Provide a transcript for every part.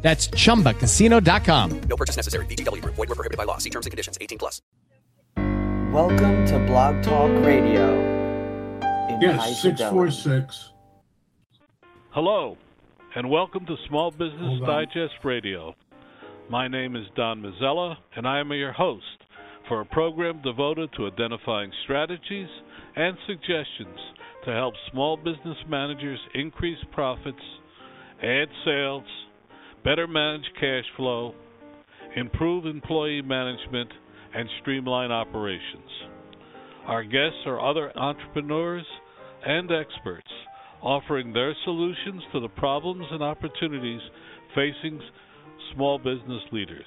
That's chumbacasino.com. No purchase necessary. VGW Group. Void were prohibited by law. See terms and conditions. 18 plus. Welcome to Blog Talk Radio. Yes, six four fidelity. six. Hello, and welcome to Small Business Digest Radio. My name is Don Mazzella, and I am your host for a program devoted to identifying strategies and suggestions to help small business managers increase profits, add sales, better manage cash flow, improve employee management, and streamline operations. Our guests are other entrepreneurs and experts offering their solutions to the problems and opportunities facing small business leaders.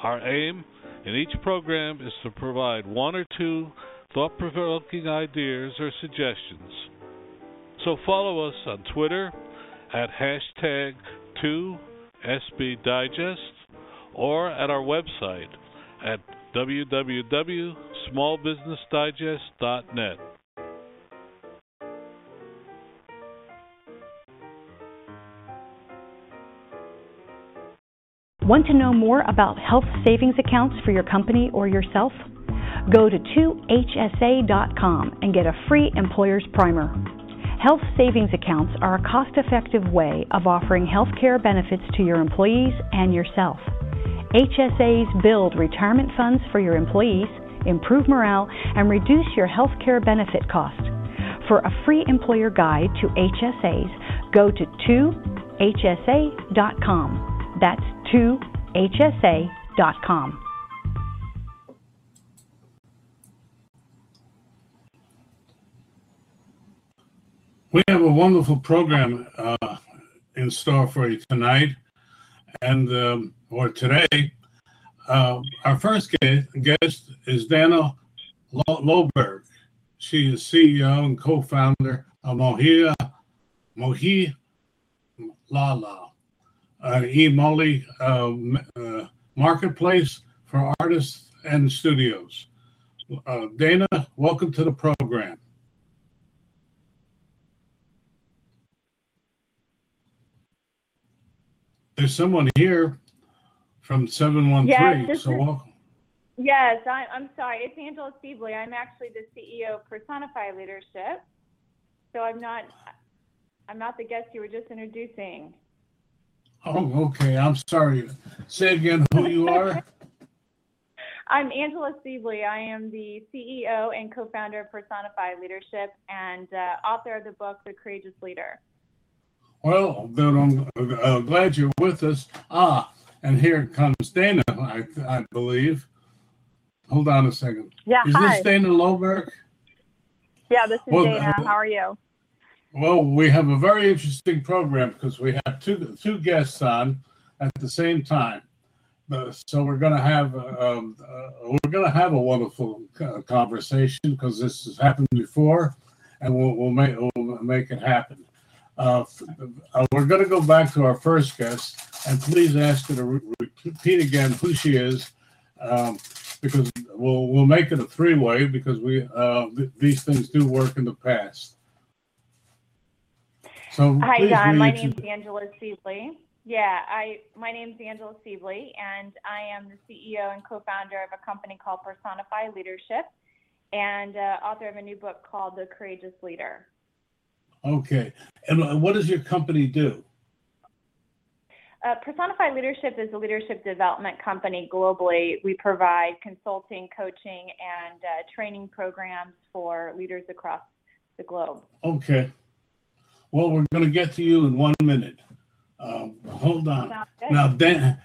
Our aim in each program is to provide one or two thought provoking ideas or suggestions. So follow us on Twitter at hashtag 2SBDigest or at our website at www.smallbusinessdigest.net. Want to know more about health savings accounts for your company or yourself? Go to 2hsa.com and get a free employer's primer. Health savings accounts are a cost effective way of offering health care benefits to your employees and yourself. HSAs build retirement funds for your employees, improve morale, and reduce your health care benefit cost. For a free employer guide to HSAs, go to 2hsa.com. That's 2hsa.com. We have a wonderful program uh, in store for you tonight, and um, or today. Uh, our first guest, is Dana Loberg. She is CEO and co-founder of Mohia Mohi Lala, uh, e-moly uh, uh, marketplace for artists and studios. Uh, Dana, welcome to the program. There's someone here from 713. Yes, so is- welcome. Yes, I, I'm sorry. It's Angela Sebaly. I'm actually the CEO of Personify Leadership. So I'm not, I'm not the guest you were just introducing. Oh, okay. I'm sorry. Say again who you are. I'm Angela Sebaly. I am the CEO and co-founder of Personify Leadership and uh, author of the book The Courageous Leader. Well, then I'm uh, glad you're with us. Ah, and here comes Dana, I, I believe. Hold on a second. Yeah, Is hi. this Dana Loberg? Yeah, this is Well, Dana. uh, How are you? Well, we have a very interesting program because we have two two guests on at the same time. Uh, so we're going to have um, uh, we're going to have a wonderful uh, conversation because this has happened before, and we'll we'll make we'll make it happen. Uh, uh, we're going to go back to our first guest, and please ask her to re- repeat again who she is, um, because we'll we'll make it a three way because we uh, th- these things do work in the past. So Hi, Don. My name's Angela Sebaly. Yeah, I my name's Angela Sebaly, and I am the CEO and co-founder of a company called Personify Leadership, and uh, author of a new book called The Courageous Leader. Okay. And uh, what does your company do? Uh, Personify Leadership is a leadership development company globally. We provide consulting, coaching, and uh, training programs for leaders across the globe. Okay. Well, we're going to get to you in one minute. Um, hold on. Now, Dana,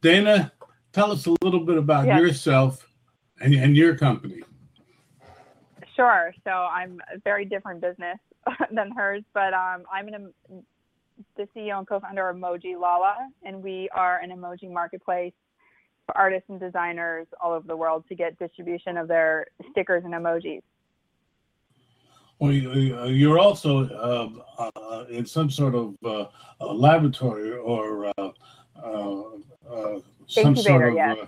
Dana, tell us a little bit about Yeah. yourself and, and your company. Sure. So I'm a very different business than hers, but um, I'm an, the CEO and co-founder of MojiLaLa, and we are an emoji marketplace for artists and designers all over the world to get distribution of their stickers and emojis. Well, you, you're also uh, uh, in some sort of uh, laboratory or uh, uh, uh, some sort of yes.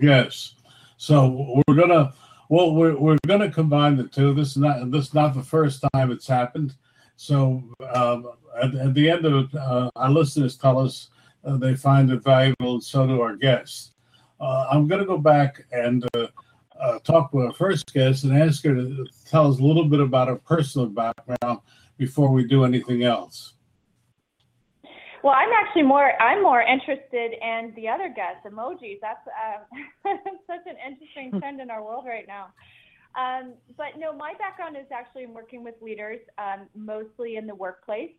yes. So we're gonna well we're, we're gonna combine the two. This is not this is not the first time it's happened. So um, at, at, the end of it, our listeners tell us they find it valuable, and so do our guests. I'm gonna go back and uh, talk with our first guest and ask her to tell us a little bit about her personal background before we do anything else. Well, I'm actually more I'm more interested in the other guests, emojis. That's uh, such an interesting trend in our world right now. Um, but no, my background is actually in working with leaders, um, mostly in the workplace.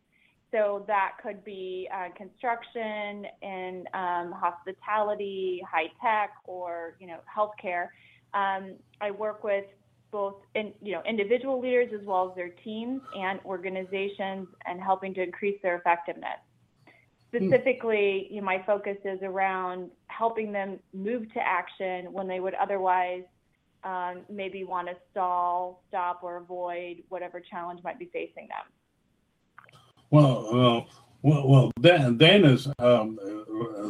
So that could be uh, construction and um, hospitality, high tech, or you know healthcare. Um, I work with both in, you know individual leaders as well as their teams and organizations and helping to increase their effectiveness. Specifically, you know, my focus is around helping them move to action when they would otherwise um, maybe want to stall, stop, or avoid whatever challenge might be facing them. Well, well, well, Dana's um,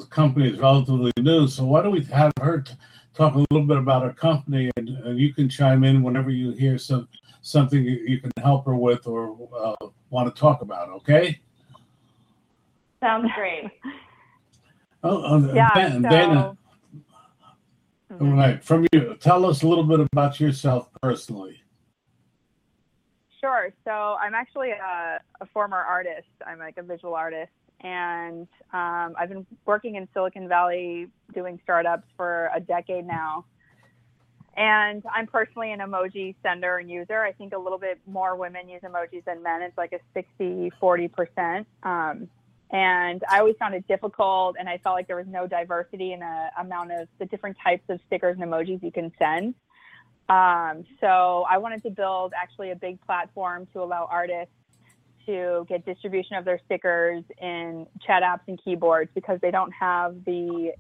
company is relatively new, so why don't we have her t- talk a little bit about her company, and, and you can chime in whenever you hear some something you can help her with or uh, want to talk about. Okay. Sounds great. oh, uh, yeah. Dan, so, Dana. Mhm. All right, from you, tell us a little bit about yourself personally. Sure. So I'm actually a, a former artist. I'm like a visual artist, and um, I've been working in Silicon Valley doing startups for a decade now. And I'm personally an emoji sender and user. I think a little bit more women use emojis than men. It's like a 60 40%. Um, and I always found it difficult, and I felt like there was no diversity in the amount of the different types of stickers and emojis you can send. Um, so I wanted to build actually a big platform to allow artists to get distribution of their stickers in chat apps and keyboards because they don't have the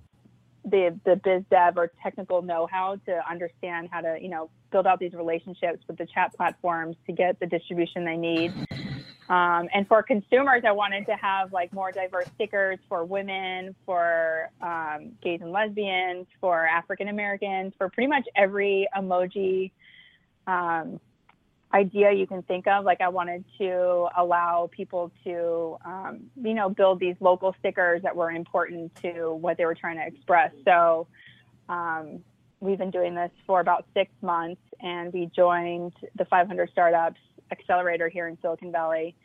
the the biz dev or technical know-how to understand how to you know build out these relationships with the chat platforms to get the distribution they need um, and for consumers i wanted to have like more diverse stickers for women for um, gays and lesbians for african americans for pretty much every emoji um, idea you can think of. Like I wanted to allow people to, um, you know, build these local stickers that were important to what they were trying to express. So um, we've been doing this for about six months, and we joined the 500 Startups Accelerator here in Silicon Valley,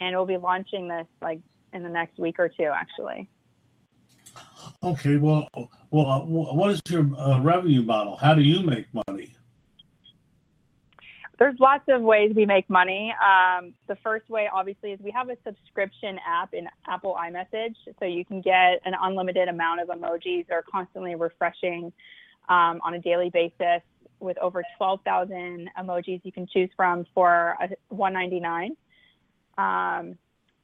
and we'll be launching this like in the next week or two, actually. Okay, well, well, uh, what is your uh, revenue model? How do you make money? there's lots of ways we make money. Um, the first way, obviously, is we have a subscription app in Apple iMessage, so you can get an unlimited amount of emojis. They're constantly refreshing um, on a daily basis with over 12,000 emojis you can choose from for a 199. Um,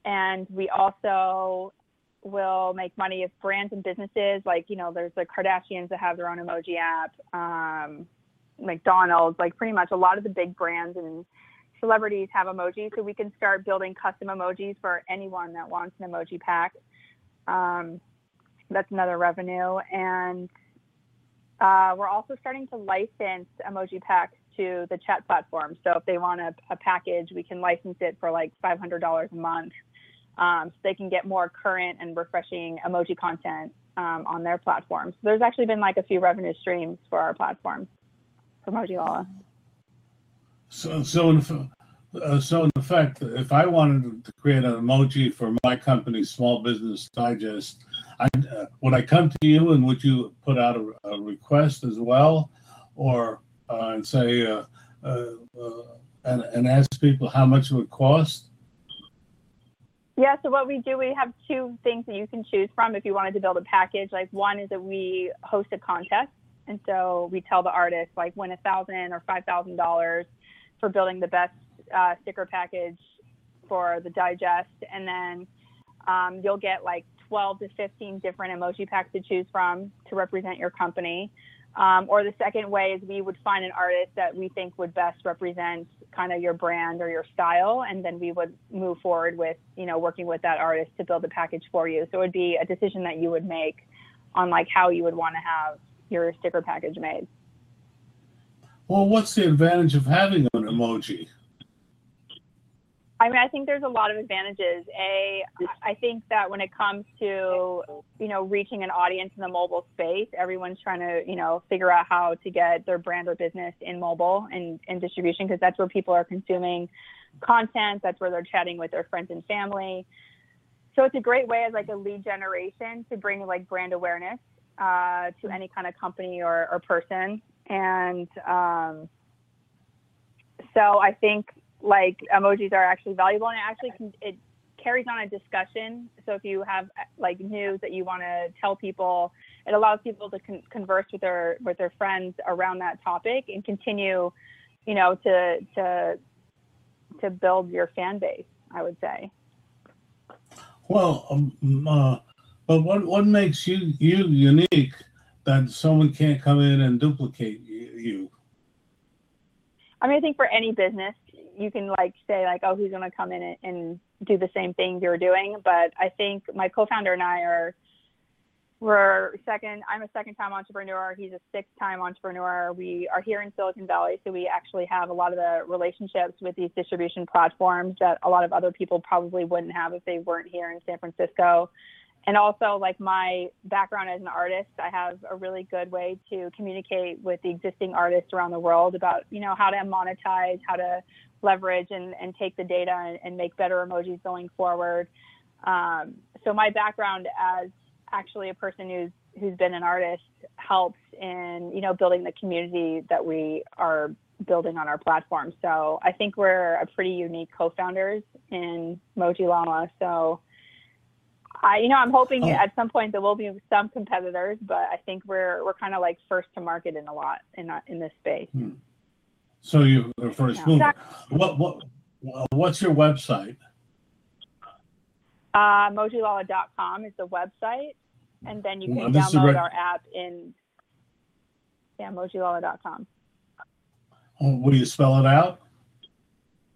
and we also will make money if brands and businesses, like you know, there's the Kardashians that have their own emoji app. Um, McDonald's, like pretty much a lot of the big brands and celebrities have emojis. So we can start building custom emojis for anyone that wants an emoji pack. Um, that's another revenue. And uh, we're also starting to license emoji packs to the chat platform. So if they want a, a package, we can license it for like $500 a month. Um, so they can get more current and refreshing emoji content um, on their platform. So there's actually been like a few revenue streams for our platform. MojiLaLa. So, so in, uh, so in effect, if I wanted to create an emoji for my company, Small Business Digest, I, uh, would I come to you and would you put out a, a request as well, or uh, and say uh, uh, uh, and, and ask people how much it would cost? Yeah, so what we do, we have two things that you can choose from if you wanted to build a package. Like one is that we host a contest and so we tell the artist like win a thousand or five thousand dollars for building the best uh, sticker package for the digest, and then um, you'll get like 12 to 15 different emoji packs to choose from to represent your company. Um, or the second way is we would find an artist that we think would best represent kind of your brand or your style, and then we would move forward with, you know, working with that artist to build a package for you. So it would be a decision that you would make on like how you would want to have your sticker package made. Well, what's the advantage of having an emoji? I mean, I think there's a lot of advantages. A, I think that when it comes to, you know, reaching an audience in the mobile space, everyone's trying to, you know, figure out how to get their brand or business in mobile and, and distribution because that's where people are consuming content. That's where they're chatting with their friends and family. So it's a great way as like a lead generation to bring like brand awareness uh, to any kind of company or, or person. And um, so I think like emojis are actually valuable and it actually can, it carries on a discussion. So if you have like news that you want to tell people, it allows people to con- converse with their with their friends around that topic and continue, you know, to to to build your fan base. I would say. Well, um, uh, but what what makes you you unique that someone can't come in and duplicate you? I mean, I think for any business, you can like say like, oh, who's going to come in and, and do the same thing you're doing? But I think my co-founder and I are we're second. I'm a second-time entrepreneur. He's a sixth-time entrepreneur. We are here in Silicon Valley, so we actually have a lot of the relationships with these distribution platforms that a lot of other people probably wouldn't have if they weren't here in San Francisco and also like my background as an artist i have a really good way to communicate with the existing artists around the world about you know how to monetize how to leverage and, and take the data and, and make better emojis going forward um, so my background as actually a person who's who's been an artist helps in you know building the community that we are building on our platform so i think we're a pretty unique co-founders in MojiLaLa so I, you know, I'm hoping oh. at some point there will be some competitors, but I think we're we're kind of like first to market in a lot in uh, in this space. Hmm. So you're the first yeah. What what what's your website? Uh, mojilala.com is the website, and then you can well, download our app in yeah mojilala.com. Oh, will you spell it out?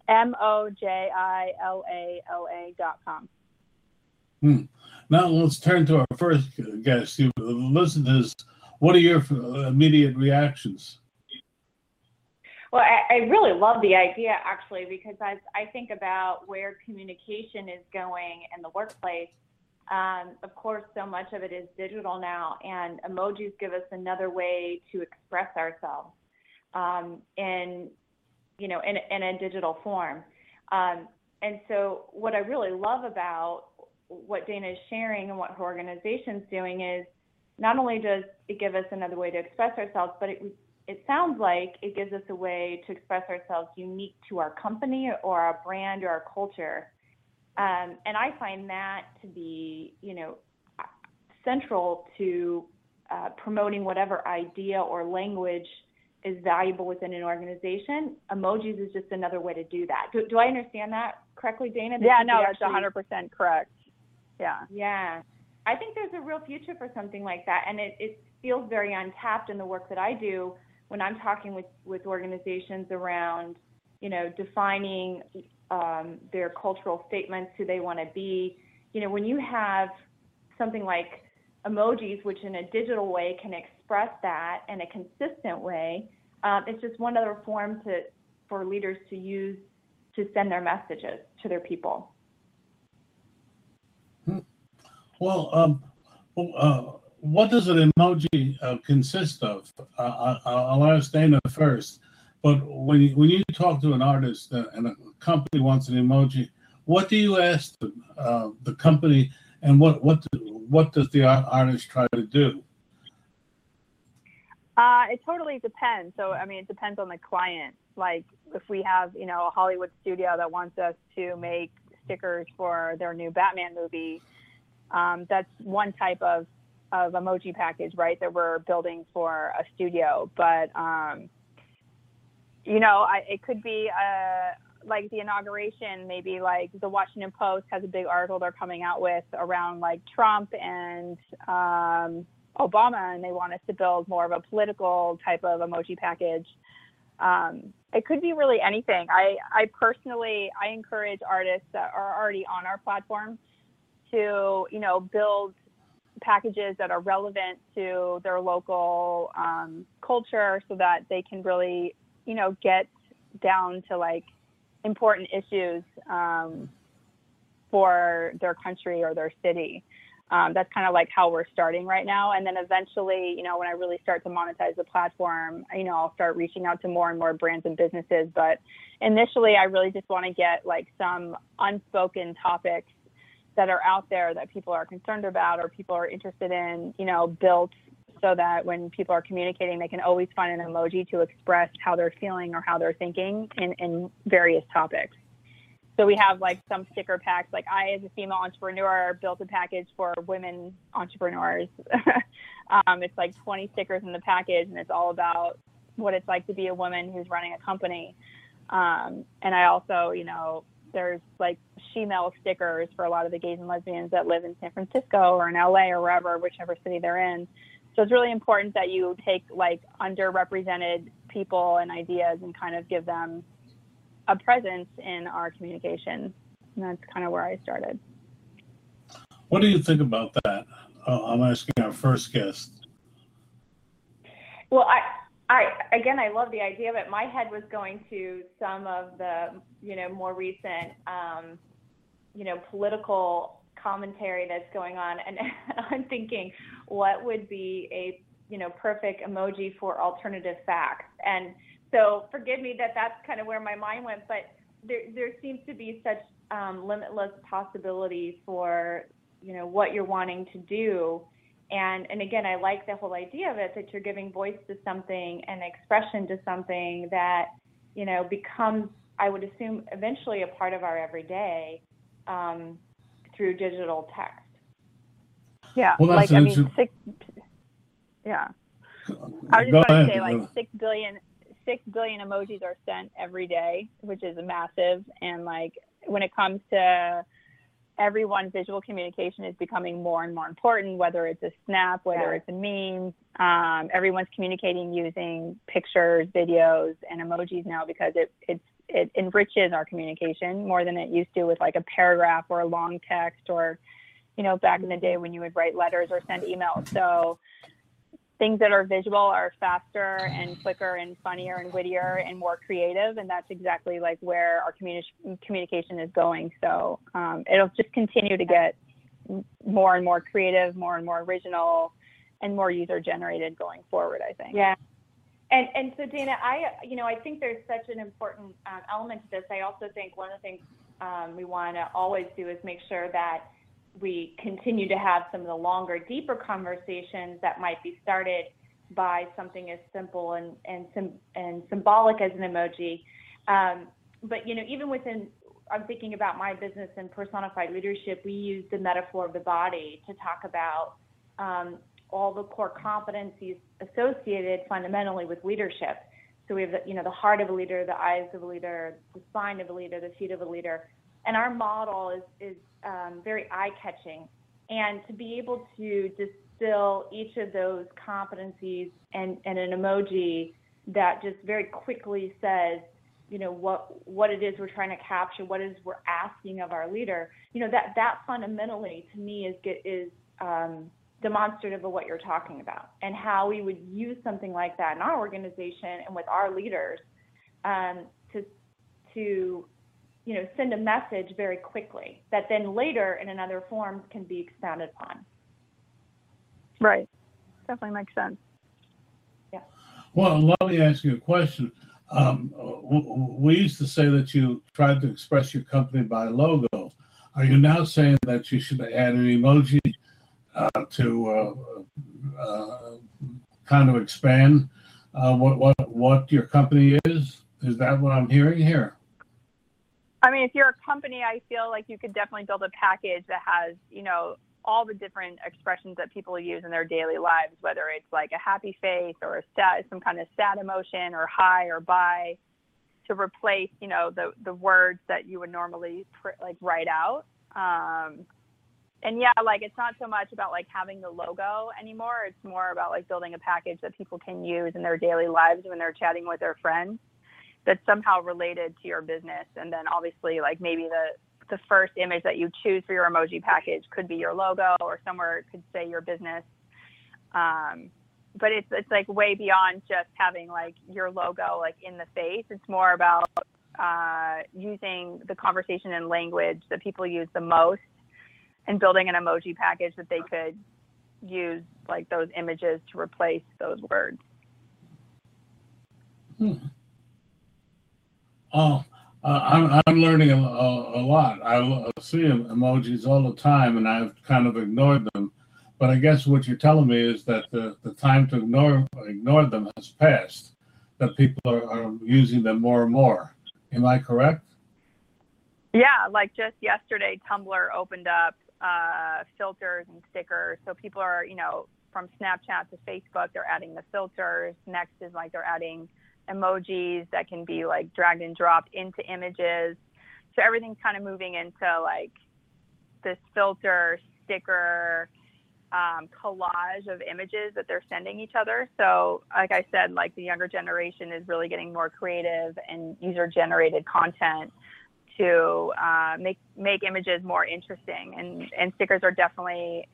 M O J I L A L A dot com. Hmm. Now let's turn to our first guest. You listen to this. What are your immediate reactions? Well, I, I really love the idea actually because as I think about where communication is going in the workplace, um, of course, so much of it is digital now, and emojis give us another way to express ourselves um, in, you know, in, in a digital form. Um, and so, what I really love about what Dana is sharing and what her organization is doing is not only does it give us another way to express ourselves, but it it sounds like it gives us a way to express ourselves unique to our company or our brand or our culture. Um, and I find that to be, you know, central to uh, promoting whatever idea or language is valuable within an organization. Emojis is just another way to do that. Do, do I understand that correctly, Dana? yeah, no, that's actually... 100% correct. Yeah. Yeah. I think there's a real future for something like that. And it, it feels very untapped in the work that I do when I'm talking with, with organizations around, you know, defining um, their cultural statements, who they want to be. You know, when you have something like emojis, which in a digital way can express that in a consistent way, um, it's just one other form to for leaders to use to send their messages to their people. Well, um, uh, what does an emoji uh, consist of? Uh, I'll ask Dana first. But when you, when you talk to an artist uh, and a company wants an emoji, what do you ask the, uh, the company, and what what do, what does the artist try to do? Uh, it totally depends. So, I mean, it depends on the client. Like, if we have, you know, a Hollywood studio that wants us to make stickers for their new Batman movie, um, that's one type of, of emoji package, right, that we're building for a studio. But, um, you know, I, it could be a, like the inauguration, maybe like the Washington Post has a big article they're coming out with around like Trump and um, Obama, and they want us to build more of a political type of emoji package. Um, it could be really anything. I, I personally, I encourage artists that are already on our platform to, you know, build packages that are relevant to their local um, culture so that they can really, you know, get down to like important issues um, for their country or their city. Um, that's kind of like how we're starting right now. And then eventually, you know, when I really start to monetize the platform, you know, I'll start reaching out to more and more brands and businesses. But initially, I really just want to get like some unspoken topics that are out there that people are concerned about or people are interested in, you know, built so that when people are communicating, they can always find an emoji to express how they're feeling or how they're thinking in, in various topics. So we have like some sticker packs. Like I, as a female entrepreneur, built a package for women entrepreneurs. um, it's like 20 stickers in the package, and it's all about what it's like to be a woman who's running a company. Um, and I also, you know, there's like she-male stickers for a lot of the gays and lesbians that live in San Francisco or in LA or wherever, whichever city they're in. So it's really important that you take like underrepresented people and ideas and kind of give them a presence in our communication. And that's kind of where I started. What do you think about that? Uh, I'm asking our first guest. Well, I, I again, I love the idea of it. My head was going to some of the, you know, more recent, um, you know, political commentary that's going on, and I'm thinking, what would be a, you know, perfect emoji for alternative facts? And so forgive me that that's kind of where my mind went, but there there seems to be such um, limitless possibility for you know what you're wanting to do. And and again, I like the whole idea of it that you're giving voice to something and expression to something that you know becomes, I would assume, eventually a part of our everyday um, through digital text. Yeah, well, like I mean, six, yeah. I was just going to say like six billion six billion emojis are sent every day, which is massive. And like when it comes to everyone, visual communication is becoming more and more important. Whether it's a snap, whether yeah. it's a meme, um, everyone's communicating using pictures, videos, and emojis now because it it's it enriches our communication more than it used to with like a paragraph or a long text or you know back in the day when you would write letters or send emails. So things that are visual are faster and quicker and funnier and wittier and more creative and that's exactly like where our communi- communication is going. So um, it'll just continue to get more and more creative more and more original and more user generated going forward i think. Yeah and and so dana i you know i think there's such an important um, element to this i also think one of the things um, we want to always do is make sure that we continue to have some of the longer, deeper conversations that might be started by something as simple and and and symbolic as an emoji. Um, but you know, even within, I'm thinking about my business and Personify Leadership. We use the metaphor of the body to talk about um, all the core competencies associated fundamentally with leadership. So we have the, you know the heart of a leader, the eyes of a leader, the spine of a leader, the feet of a leader, and our model is is um, very eye catching. And to be able to distill each of those competencies and, and an emoji that just very quickly says, you know, what what it is we're trying to capture, what is we're asking of our leader, you know, that that fundamentally to me is is um, demonstrative of what you're talking about and how we would use something like that in our organization and with our leaders um, to to you know, send a message very quickly that then later in another form can be expounded upon. Right. Definitely makes sense. Yeah. Well, let me ask you a question. Um, we used to say that you tried to express your company by logo. Are you now saying that you should add an emoji to uh, uh, kind of expand uh, what, what what your company is? Is that what I'm hearing here? I mean, if you're a company, I feel like you could definitely build a package that has, you know, all the different expressions that people use in their daily lives, whether it's like a happy face or a sad, some kind of sad emotion or high or bye. to replace, you know, the the words that you would normally pr- like write out. Um, and yeah, like it's not so much about like having the logo anymore. It's more about like building a package that people can use in their daily lives when they're chatting with their friends that's somehow related to your business. And then obviously like maybe the the first image that you choose for your emoji package could be your logo or somewhere it could say your business. Um, but it's it's like way beyond just having like your logo like in the face. It's more about uh, using the conversation and language that people use the most and building an emoji package that they could use like those images to replace those words. Hmm. Oh, uh, I'm, I'm learning a, a, a, lot. I see emojis all the time and I've kind of ignored them. But I guess what you're telling me is that the, the time to ignore ignore them has passed, that people are, are using them more and more. Am I correct? Yeah, like just yesterday, Tumblr opened up uh, filters and stickers. So people are, you know, from Snapchat to Facebook, they're adding the filters. Next is like they're adding emojis that can be like dragged and dropped into images. So everything's kind of moving into like this filter, sticker, um, collage of images that they're sending each other. So, like I said, like the younger generation is really getting more creative and user generated content to uh, make make images more interesting, and and stickers are definitely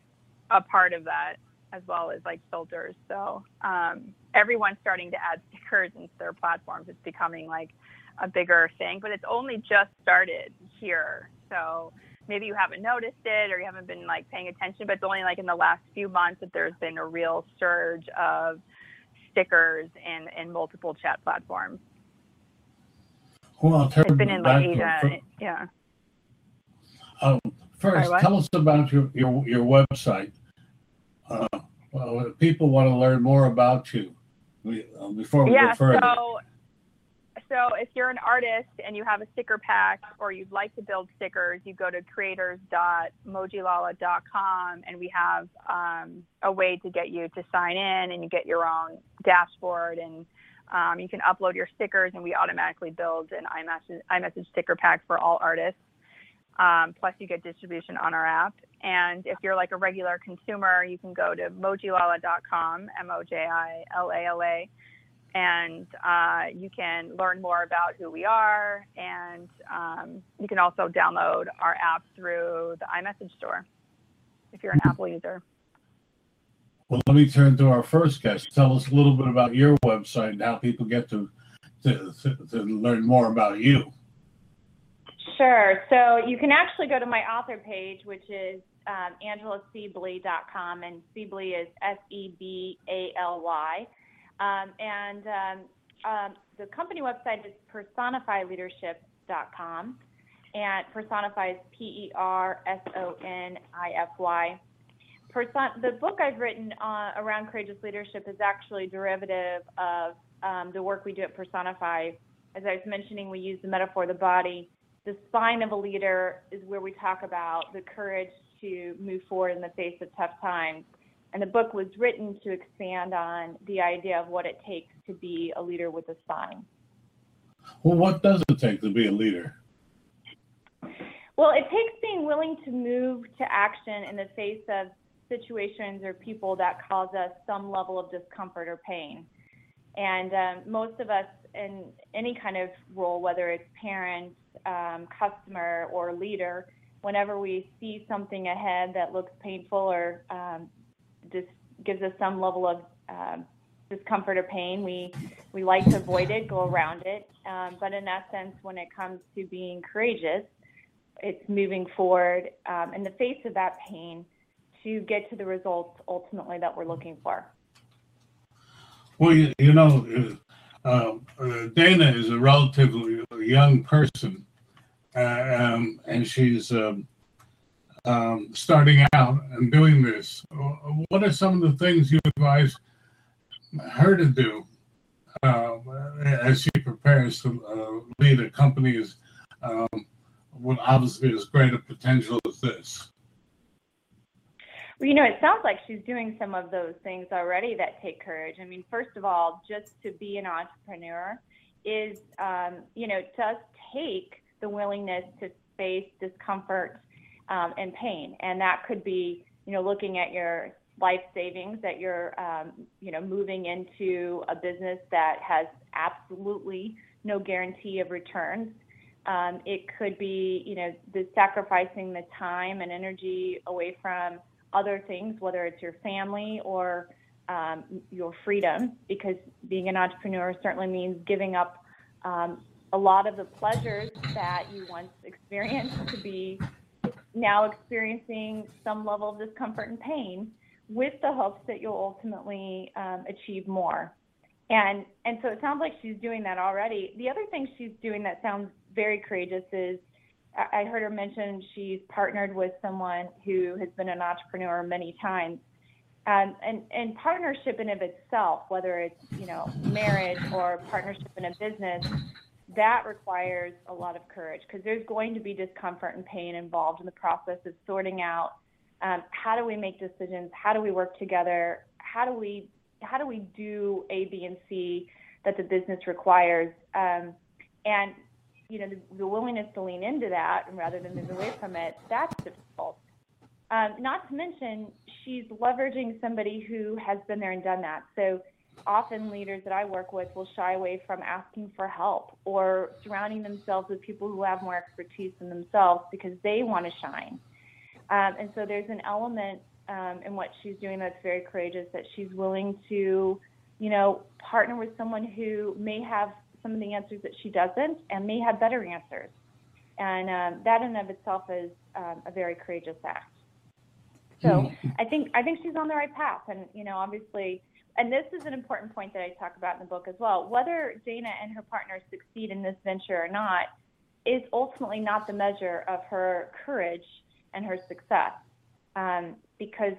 a part of that as well as like filters. So um, everyone's starting to add stickers into their platforms. It's becoming like a bigger thing, but it's only just started here. So maybe you haven't noticed it or you haven't been like paying attention, but it's only like in the last few months that there's been a real surge of stickers in, in multiple chat platforms. Well, it's been in like Asia. For, yeah. Um, first, Sorry, tell us about your, your, your website. Uh, well, people want to learn more about you uh, before we yeah, go further. So, so if you're an artist and you have a sticker pack or you'd like to build stickers, you go to creators.mojilala.com and we have um, a way to get you to sign in and you get your own dashboard and um, you can upload your stickers, and we automatically build an iMessage, iMessage sticker pack for all artists. Um, plus, you get distribution on our app. And if you're like a regular consumer, you can go to mojilala.com, M O J I L A L A, and uh, you can learn more about who we are. And um, you can also download our app through the iMessage store if you're an Apple user. Well, let me turn to our first guest. Tell us a little bit about your website and how people get to to, to, learn more about you. Sure. So you can actually go to my author page, which is um, angelasebaly.com, and Sebaly is S E B A L Y. Um, and um, um, the company website is personifyleadership.com, and personify is P E R S O N I F Y person, the book I've written uh, around courageous leadership is actually derivative of um, the work we do at Personify. As I was mentioning, we use the metaphor of the body. The spine of a leader is where we talk about the courage to move forward in the face of tough times. And the book was written to expand on the idea of what it takes to be a leader with a spine. Well, what does it take to be a leader? Well, it takes being willing to move to action in the face of situations or people that cause us some level of discomfort or pain. And um, most of us in any kind of role, whether it's parent, um, customer, or leader, whenever we see something ahead that looks painful or um, just gives us some level of um, discomfort or pain, we we like to avoid it, go around it. Um, but in essence, when it comes to being courageous, it's moving forward um, in the face of that pain to get to the results ultimately that we're looking for? Well, you, you know, uh, uh, Dana is a relatively young person, uh, um, and she's um, um, starting out and doing this. What are some of the things you advise her to do uh, as she prepares to uh, lead a company as um, what obviously as great a potential as this? You know, it sounds like she's doing some of those things already that take courage. I mean, first of all, just to be an entrepreneur is, um, you know, does take the willingness to face discomfort um, and pain. And that could be, you know, looking at your life savings that you're, um, you know, moving into a business that has absolutely no guarantee of returns. Um, it could be, you know, the sacrificing the time and energy away from other things, whether it's your family or um, your freedom, because being an entrepreneur certainly means giving up um, a lot of the pleasures that you once experienced to be now experiencing some level of discomfort and pain with the hopes that you'll ultimately um, achieve more. And and so it sounds like she's doing that already. The other thing she's doing that sounds very courageous is I heard her mention she's partnered with someone who has been an entrepreneur many times. Um, and, and partnership in of itself, whether it's you know marriage or partnership in a business, that requires a lot of courage because there's going to be discomfort and pain involved in the process of sorting out um, how do we make decisions, how do we work together, how do we how do we do A, B, and C that the business requires, um, and you know the, the, willingness to lean into that rather than move away from it. That's difficult. Um, not to mention, she's leveraging somebody who has been there and done that. So often leaders that I work with will shy away from asking for help or surrounding themselves with people who have more expertise than themselves because they want to shine. Um, and so there's an element um, in what she's doing that's very courageous that she's willing to, you know, partner with someone who may have some of the answers that she doesn't and may have better answers. And um, that in of itself is um, a very courageous act. So hmm. I think I think she's on the right path, and you know, obviously, and this is an important point that I talk about in the book as well. Whether Dana and her partners succeed in this venture or not is ultimately not the measure of her courage and her success. Um, because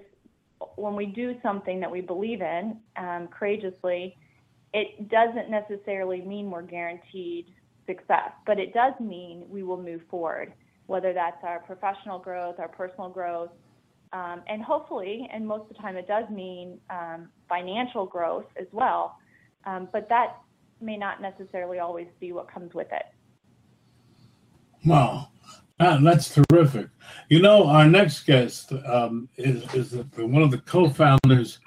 when we do something that we believe in um, courageously, it doesn't necessarily mean we're guaranteed success, but it does mean we will move forward, whether that's our professional growth, our personal growth, um, and hopefully, and most of the time it does mean um, financial growth as well, um, but that may not necessarily always be what comes with it. Wow, that's terrific. You know, our next guest um, is, is one of the co founders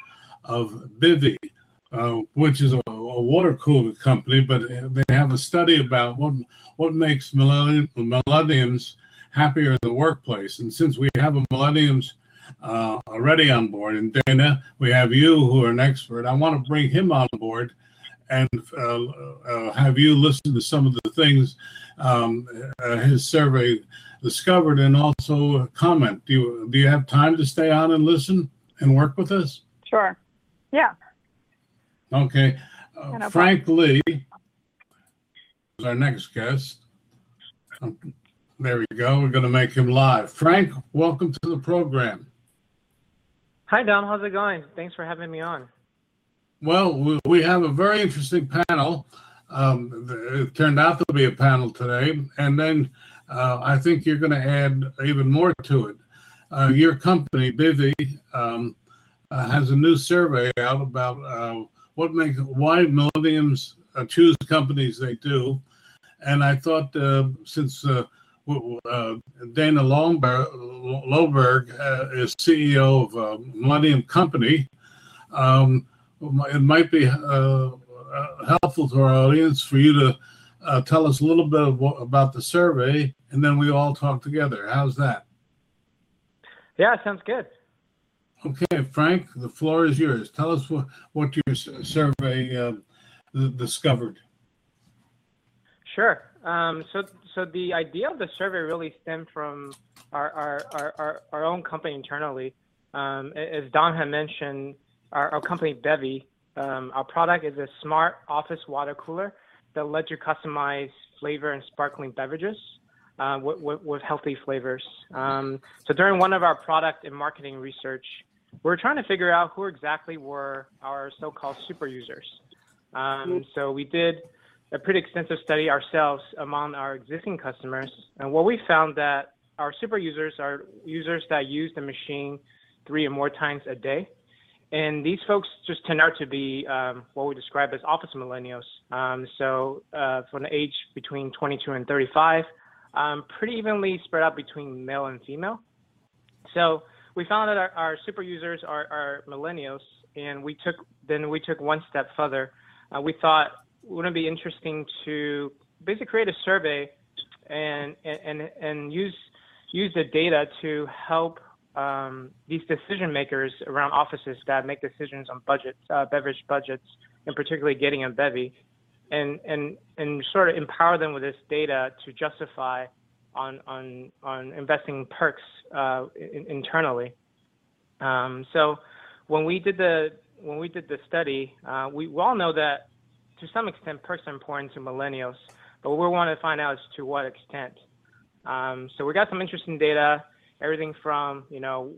of Bevi, uh, which is a, a water cooler company, but they have a study about what, what makes millenniums happier in the workplace. And since we have a millenniums uh, already on board. And Dana, we have you who are an expert. I want to bring him on board and uh, uh, have you listen to some of the things um, uh, his survey discovered and also comment. Do you, do you have time to stay on and listen and work with us? Sure. Yeah. Okay. Uh, Frank Lee is our next guest. Um, there we go. We're going to make him live. Frank, welcome to the program. Hi, Don. How's it going? Thanks for having me on. Well, we have a very interesting panel. Um, it turned out to be a panel today, and then uh, I think you're going to add even more to it. Uh, your company, Bevi, um, uh, has a new survey out about uh, what makes why millennials uh, choose companies they do, and I thought uh, since uh, Dana Loberg, uh, is CEO of a Millennium Company. Um, it might be uh, uh, helpful to our audience for you to uh, tell us a little bit what, about the survey, and then we all talk together. How's that? Yeah, sounds good. Okay, Frank, the floor is yours. Tell us what, what your survey uh, discovered. Sure. Um, so, so the idea of the survey really stemmed from our our, our, our, own company internally. Um, as Don had mentioned, our, our company Bevi, um, our product is a smart office water cooler that lets you customize flavor and sparkling beverages uh, with, with, with, healthy flavors. Um, so during one of our product and marketing research, we are trying to figure out who exactly were our so-called super users. Um, so we did a pretty extensive study ourselves among our existing customers, and what we found that our super users are users that use the machine three or more times a day, and these folks just turned out to be um, what we describe as office millennials. Um, so uh, from the age between 22 and 35, um, pretty evenly spread out between male and female. So we found that our, our super users are, are, millennials, and we took then we took one step further. Uh, we thought wouldn't it be interesting to basically create a survey and and and use use the data to help um, these decision makers around offices that make decisions on budgets, uh, beverage budgets, and particularly getting a Bevi, and and and sort of empower them with this data to justify on on on investing perks uh, in, internally. Um, so when we did the when we did the study, uh, we, we all know that to some extent perks are important to millennials, but what we want to find out is to what extent. Um, so we got some interesting data everything from you know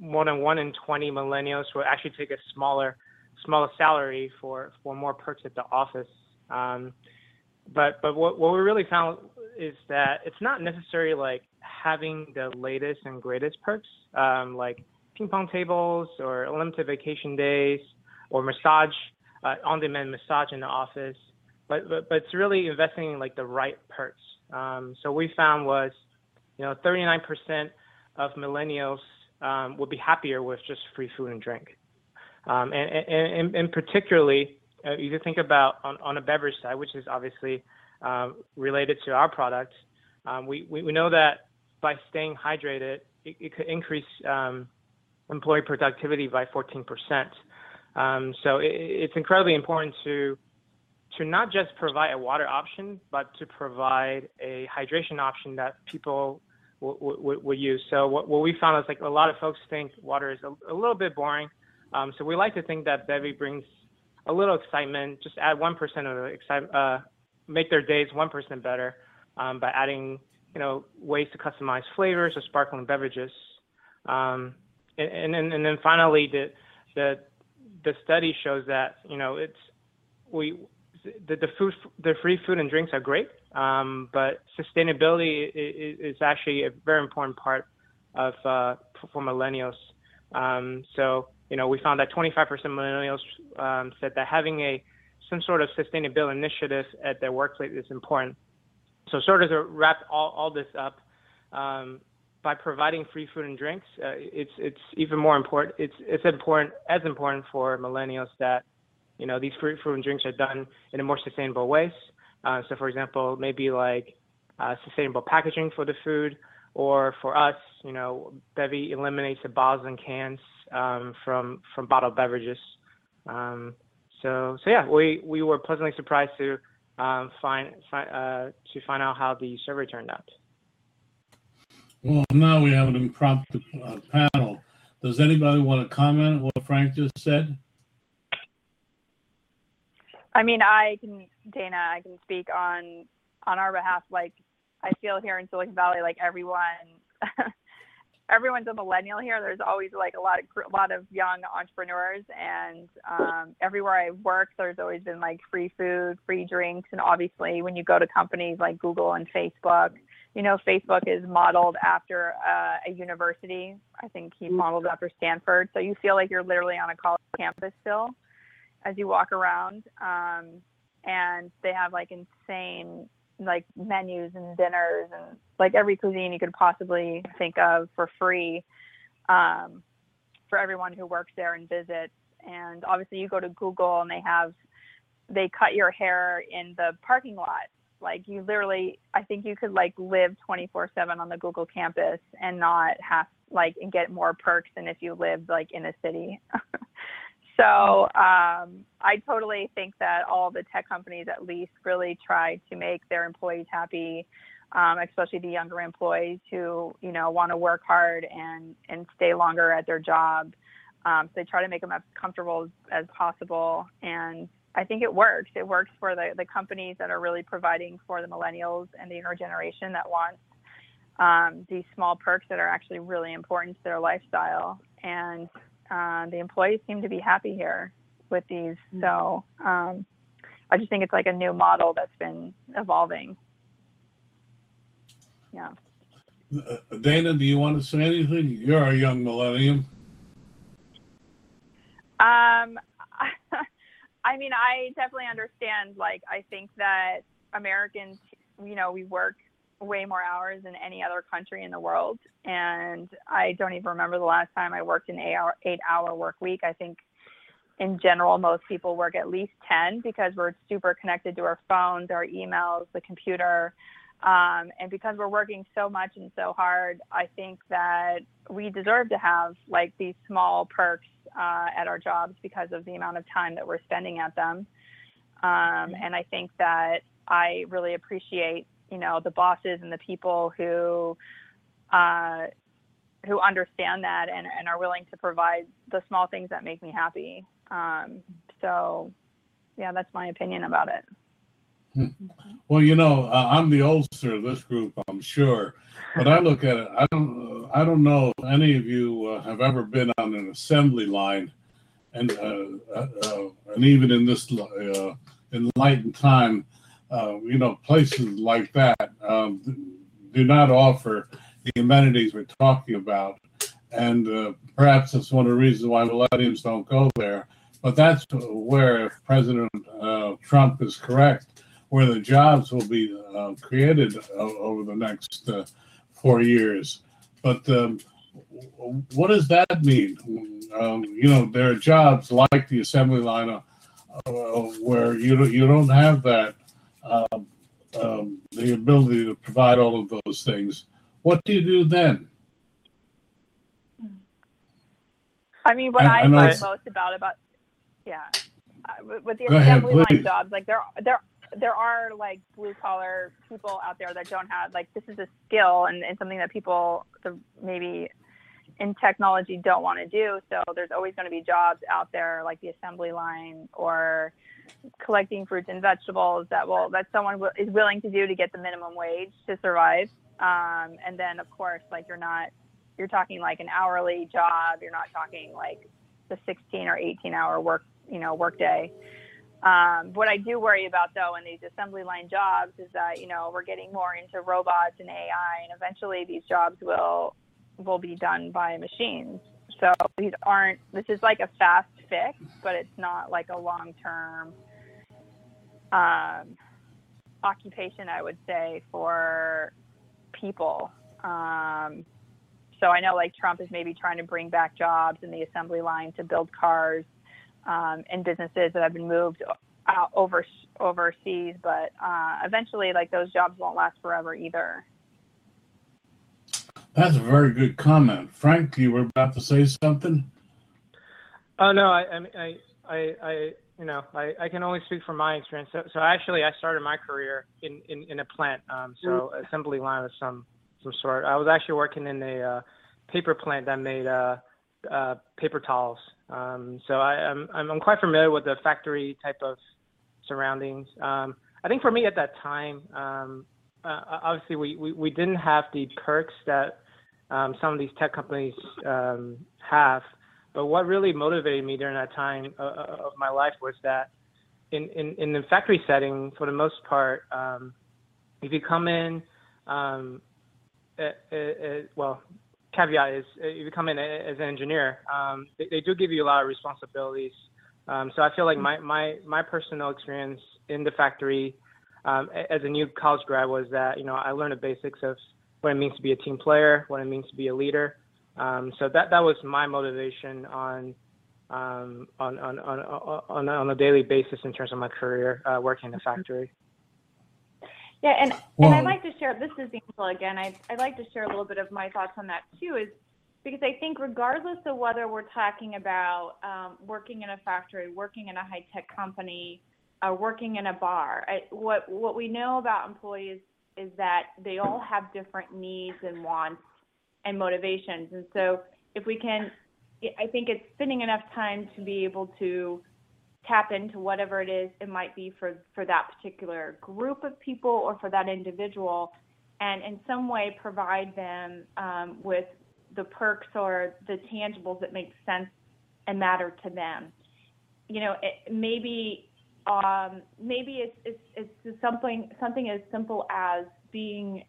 more than one in 20 millennials will actually take a smaller smaller salary for for more perks at the office um, but but what, what we really found is that it's not necessarily like having the latest and greatest perks um, like ping pong tables or unlimited vacation days or massage uh, on-demand massage in the office but, but but it's really investing in like the right perks um, so we found was you know 39% of millennials um, would be happier with just free food and drink. Um, and, and, and, particularly, uh, you think about on, on a beverage side, which is obviously um, related to our product, um, we, we, we, know that by staying hydrated, it, it could increase um, employee productivity by 14%. Um, so it, it's incredibly important to to not just provide a water option, but to provide a hydration option that people we, use. So what, what we found is like a lot of folks think water is a, a little bit boring. Um, so we like to think that Bevi brings a little excitement. Just add one percent of the excitement, uh, make their days one percent better um, by adding you know ways to customize flavors or sparkling beverages. Um, and, and, and then finally the the the study shows that you know it's we the, the food the free food and drinks are great um, but sustainability is, is, actually a very important part of uh, for millennials. Um, so you know, we found that 25% of millennials um, said that having a some sort of sustainability initiative at their workplace is important. So sort of to wrap all, all this up, um, by providing free food and drinks, uh, it's it's even more important. It's it's important as important for millennials that you know these free food and drinks are done in a more sustainable ways. Uh, so, for example, maybe like uh, sustainable packaging for the food, or for us, you know, Bevi eliminates the bottles and cans from from bottled beverages. Um, so, so yeah, we we were pleasantly surprised to um, find, find uh, to find out how the survey turned out. Well, now we have an impromptu uh, panel. Does anybody want to comment on what Frank just said? I mean, I can, Dana, I can speak on on our behalf. Like, I feel here in Silicon Valley, like everyone, everyone's a millennial here. There's always like a lot of a lot of young entrepreneurs, and um, everywhere I work, there's always been like free food, free drinks, and obviously when you go to companies like Google and Facebook, you know, Facebook is modeled after uh, a university. I think he modeled after Stanford, so you feel like you're literally on a college campus still as you walk around. Um, and they have like insane like menus and dinners and like every cuisine you could possibly think of for free um, for everyone who works there and visits. And obviously, you go to Google and they have they cut your hair in the parking lot. Like you literally, I think you could like live 24/7 on the Google campus and not have like and get more perks than if you lived like in a city. So um, I totally think that all the tech companies at least really try to make their employees happy, um, especially the younger employees who you know want to work hard and and stay longer at their job. Um, so they try to make them as comfortable as, as possible, and I think it works. It works for the the companies that are really providing for the millennials and the younger generation that wants um, these small perks that are actually really important to their lifestyle. And uh, the employees seem to be happy here with these. Mm-hmm. So um, I just think it's like a new model that's been evolving. Yeah. Uh, Dana, do you want to say anything? You're a young millennium. Um, I mean, I definitely understand. Like, I think that Americans, you know, we work way more hours than any other country in the world, and I don't even remember the last time I worked an eight-hour eight-hour work week. I think, in general, most people work at least ten because we're super connected to our phones, our emails, the computer. Um, and because we're working so much and so hard, I think that we deserve to have like these small perks uh, at our jobs because of the amount of time that we're spending at them. Um, and I think that I really appreciate, you know, the bosses and the people who uh, who understand that and, and are willing to provide the small things that make me happy. Um, so, yeah, that's my opinion about it. Well, you know, uh, I'm the oldster of this group, I'm sure, but I look at it. I don't. I don't know if any of you uh, have ever been on an assembly line, and uh, uh, uh and even in this uh, enlightened time, you know, places like that um, do not offer the amenities we're talking about, and perhaps that's one of the reasons why millennials don't go there. But that's where, if President Trump is correct, where the jobs will be uh, created over the next uh, four years. But um, what does that mean? Um, you know, there are jobs like the assembly line uh, where you you don't have that um, um, the ability to provide all of those things. What do you do then? I mean, what I, I like most about about yeah, uh, with the assembly ahead, line jobs, like there there there are like blue collar people out there that don't have like this is a skill and, and something that people the, maybe in technology don't want to do. So there's always going to be jobs out there like the assembly line or collecting fruits and vegetables that will that someone is willing to do to get the minimum wage to survive. Um, and then of course like you're not you're talking like an hourly job. You're not talking like the 16 or 18 hour work you know work day. Um, what I do worry about though in these assembly line jobs is that you know we're getting more into robots and AI, and eventually these jobs will will be done by machines. So these aren't. This is like a fast fix, but it's not like a long term um, occupation. I would say for people. Um, so I know like Trump is maybe trying to bring back jobs in the assembly line to build cars um, and businesses that have been moved out over overseas. But uh, eventually, like those jobs won't last forever either. That's a very good comment, Frank. You were about to say something. Oh no, I, I, I, I, you know, I, I can only speak from my experience. So, so actually, I started my career in, in, in a plant, um, so mm-hmm. assembly line of some some sort. I was actually working in a uh, paper plant that made uh, uh, paper towels. Um, so I, I'm, I'm quite familiar with the factory type of surroundings. Um, I think for me at that time, um, uh, obviously we, we, we, didn't have the perks that um, some of these tech companies um, have. But what really motivated me during that time uh, uh, of my life was that in, in, in the factory setting, for the most part, um, if you come in, it, it, it, well, caveat is uh, if you come in as an engineer, um, they, they, do give you a lot of responsibilities. Um, so I feel like my, my, my personal experience in the factory um, as a new college grad was that, you know, I learned the basics of what it means to be a team player, what it means to be a leader. Um, so that, that was my motivation on, um, on, on, on, on, on, a daily basis in terms of my career uh, working in the factory. Yeah, and, well, and I'd like to share, this is Angela again, I, I'd like to share a little bit of my thoughts on that too, is because I think regardless of whether we're talking about um, working in a factory, working in a high tech company, uh, working in a bar, I, what, what we know about employees is that they all have different needs and wants and motivations. And so if we can, I think it's spending enough time to be able to tap into whatever it is it might be for for that particular group of people or for that individual and in some way provide them um, with the perks or the tangibles that make sense and matter to them you know it, maybe um, maybe it's, it's it's something something as simple as being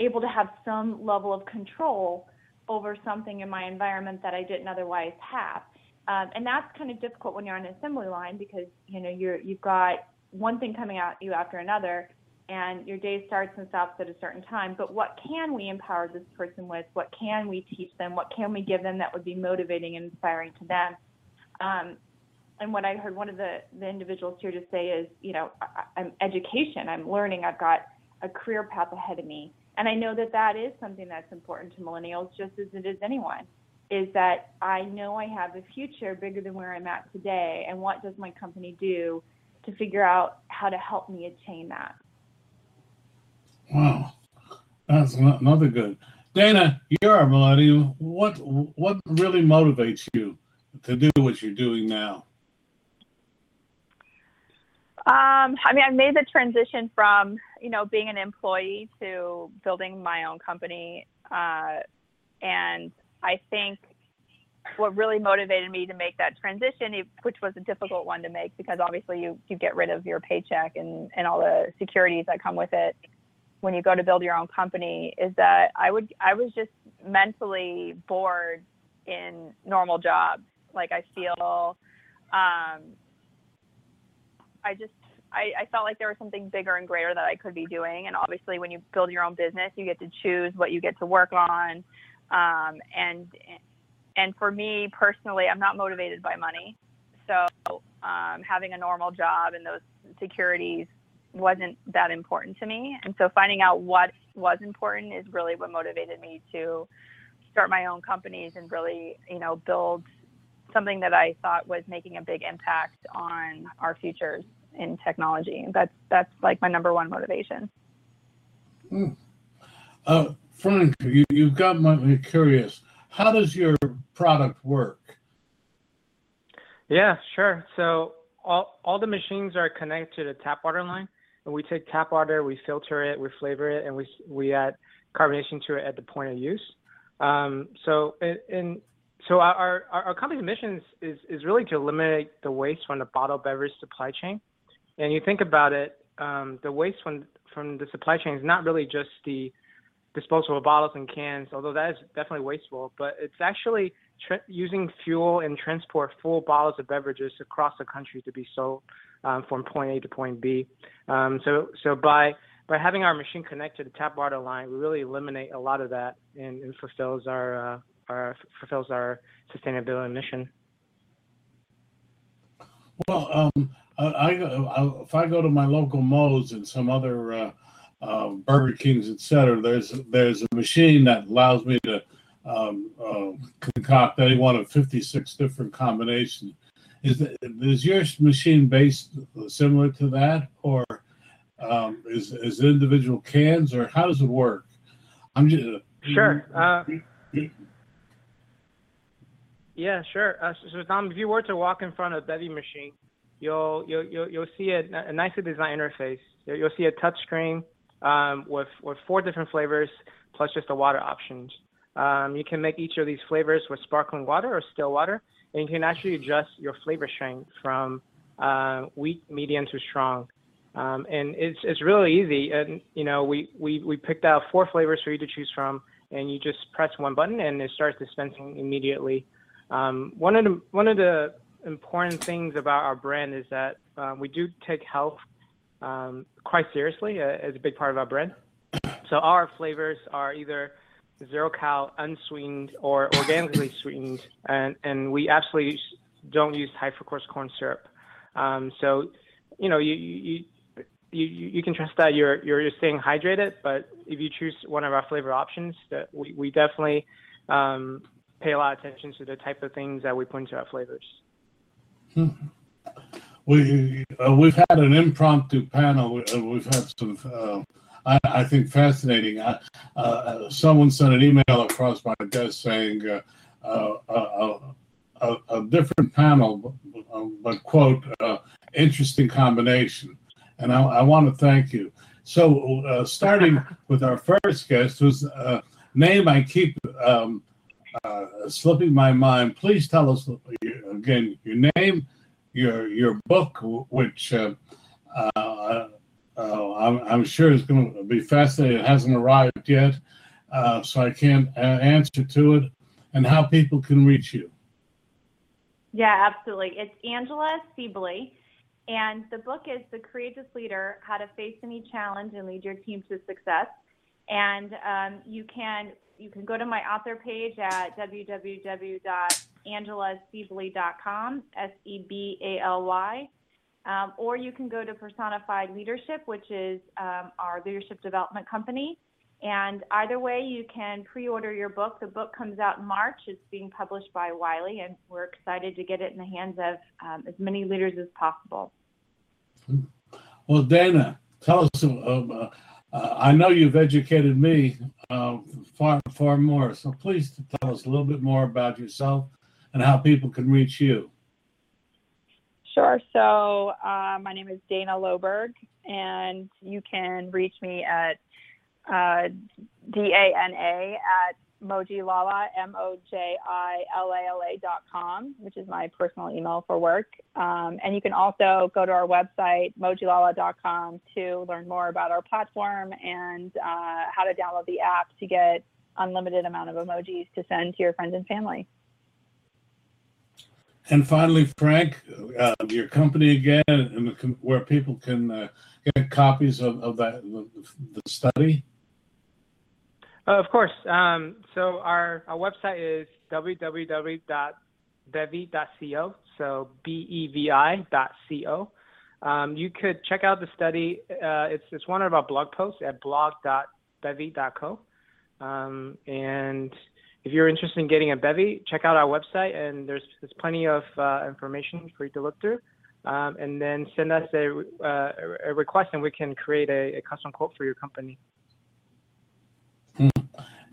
able to have some level of control over something in my environment that I didn't otherwise have Um, and that's kind of difficult when you're on an assembly line because you know you're you've got one thing coming at you after another, and your day starts and stops at a certain time. But what can we empower this person with? What can we teach them? What can we give them that would be motivating and inspiring to them? Um, and what I heard one of the, the individuals here to say is, you know, I, I'm education, I'm learning, I've got a career path ahead of me. And I know that that is something that's important to millennials, just as it is anyone, is that I know I have a future bigger than where I'm at today. And what does my company do to figure out how to help me attain that? Wow, that's another good. Dana, you're a millennial. What what really motivates you to do what you're doing now? Um, I mean, I made the transition from you know being an employee to building my own company, uh, and I think what really motivated me to make that transition, which was a difficult one to make because obviously you you get rid of your paycheck and and all the securities that come with it when you go to build your own company, is that I would I was just mentally bored in normal jobs. Like I feel. Um, I just I, I felt like there was something bigger and greater that I could be doing. And obviously, when you build your own business, you get to choose what you get to work on. Um, and and for me personally, I'm not motivated by money. So um, having a normal job and those securities wasn't that important to me. And so finding out what was important is really what motivated me to start my own companies and really, you know, build something that I thought was making a big impact on our futures in technology. That's that's like my number one motivation. Hmm. Uh, Frank, you, you've got me curious. How does your product work? Yeah, sure. So all, all the machines are connected to the tap water line, and we take tap water, we filter it, we flavor it, and we we add carbonation to it at the point of use. Um, so in, in so our, our, our company's mission is, is really to eliminate the waste from the bottled beverage supply chain. And you think about it, um, the waste from from the supply chain is not really just the disposable bottles and cans, although that is definitely wasteful, but it's actually using fuel and transport full bottles of beverages across the country to be sold um, from point A to point B. Um, so so by by having our machine connected to the tap water line, we really eliminate a lot of that and, and fulfills our uh, our fulfills our sustainability mission. Well, um, I, I, if I go to my local Moe's and some other uh, uh, Burger Kings, etc., there's there's a machine that allows me to um, uh, concoct any one of 56 different combinations. Is the, is your machine based similar to that, or um, is is it individual cans, or how does it work? I'm just sure. Uh, yeah, sure. Uh, so, so, Tom, if you were to walk in front of a Bevi machine, you'll you'll you'll, you'll see a, a nicely designed interface. You'll, see a touch screen um, with with four different flavors plus just the water options. Um, you can make each of these flavors with sparkling water or still water, and you can actually adjust your flavor strength from uh, weak, medium to strong. Um, and it's it's really easy. And you know, we, we we picked out four flavors for you to choose from, and you just press one button and it starts dispensing immediately. Um, one of the one of the important things about our brand is that uh, we do take health um, quite seriously uh, as a big part of our brand. So our flavors are either zero cal, unsweetened, or organically sweetened, and and we absolutely don't use high fructose corn syrup. Um, so, you know, you, you you you can trust that you're you're staying hydrated. But if you choose one of our flavor options, that we we definitely um, pay a lot of attention to the type of things that we put into our flavors. Hmm. We uh, we've had an impromptu panel. Uh, we've had some, uh, I, I, think, fascinating. Uh, uh, someone sent an email across my desk saying uh, a, a, different panel, but quote, interesting combination. And I, I want to thank you. So, starting with our first guest, whose name I keep um, uh, slipping my mind. Please tell us again your name, your your book, which uh, uh, uh I'm, I'm, sure is going to be fascinating. It hasn't arrived yet, uh, so I can't answer to it, and how people can reach you. Yeah, absolutely. It's Angela Sebaly, and the book is The Courageous Leader How to Face Any Challenge and Lead Your Team to Success. And um, you can you can go to my author page at www.angelasebaly.com, S E B A L Y. Um, or you can go to Personify Leadership, which is um, our leadership development company. And either way, you can pre order your book. The book comes out in March. It's being published by Wiley, and we're excited to get it in the hands of um, as many leaders as possible. Well, Dana, tell us. Uh, uh, I know you've educated me uh, far, far more. So please tell us a little bit more about yourself and how people can reach you. Sure. So uh, my name is Dana Loberg, and you can reach me at uh, D-A-N-A at MojiLaLa, M-O-J-I-L-A-L-A dot com, which is my personal email for work. Um, and you can also go to our website, mojilala.com, to learn more about our platform and uh, how to download the app to get unlimited amount of emojis to send to your friends and family. And finally, Frank, uh, your company again, and where people can uh, get copies of, of that the study. Uh, of course. Um, so our, our website is www.bevi.co. So B-E-V-I.co. Um, you could check out the study. Uh, it's, it's one of our blog posts at blog.bevi.co. Um, and if you're interested in getting a Bevi, check out our website, and there's, there's plenty of uh, information for you to look through. Um, and then send us a, uh, a request, and we can create a, a custom quote for your company.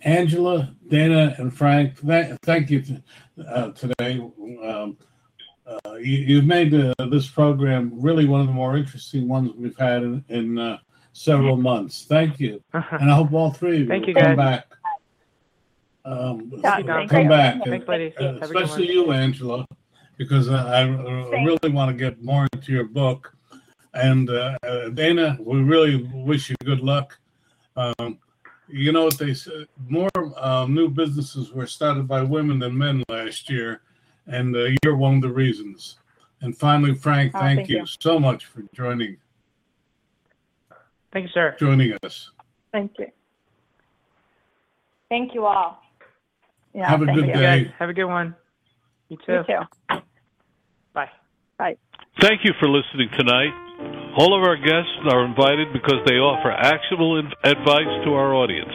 Angela, Dana, and Frank, th- thank you uh, today. Um, uh, you, have made uh, this program really one of the more interesting ones we've had in, in uh, several months. Thank you, and I hope all three of thank you, you come guys. back. Um, Yeah, come thank you. back, Thanks, ladies. uh, Have a good especially you, Angela, because I, I really want to get more into your book. And uh, uh, Dana, we really wish you good luck. Um, you know what they said? More um, new businesses were started by women than men last year, and uh, you're one of the reasons. And finally, Frank, Oh, thank, thank you you. so much for joining Thank you, sir. joining us. Thank you. Thank you all. Yeah, Have a good you. You day. guys have a good one. You too. You too. Bye. Bye. Thank you for listening tonight. All of our guests are invited because they offer actionable advice to our audience.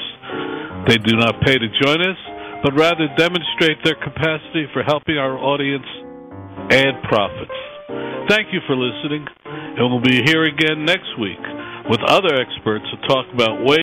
They do not pay to join us, but rather demonstrate their capacity for helping our audience add profits. Thank you for listening, and we'll be here again next week with other experts to talk about ways.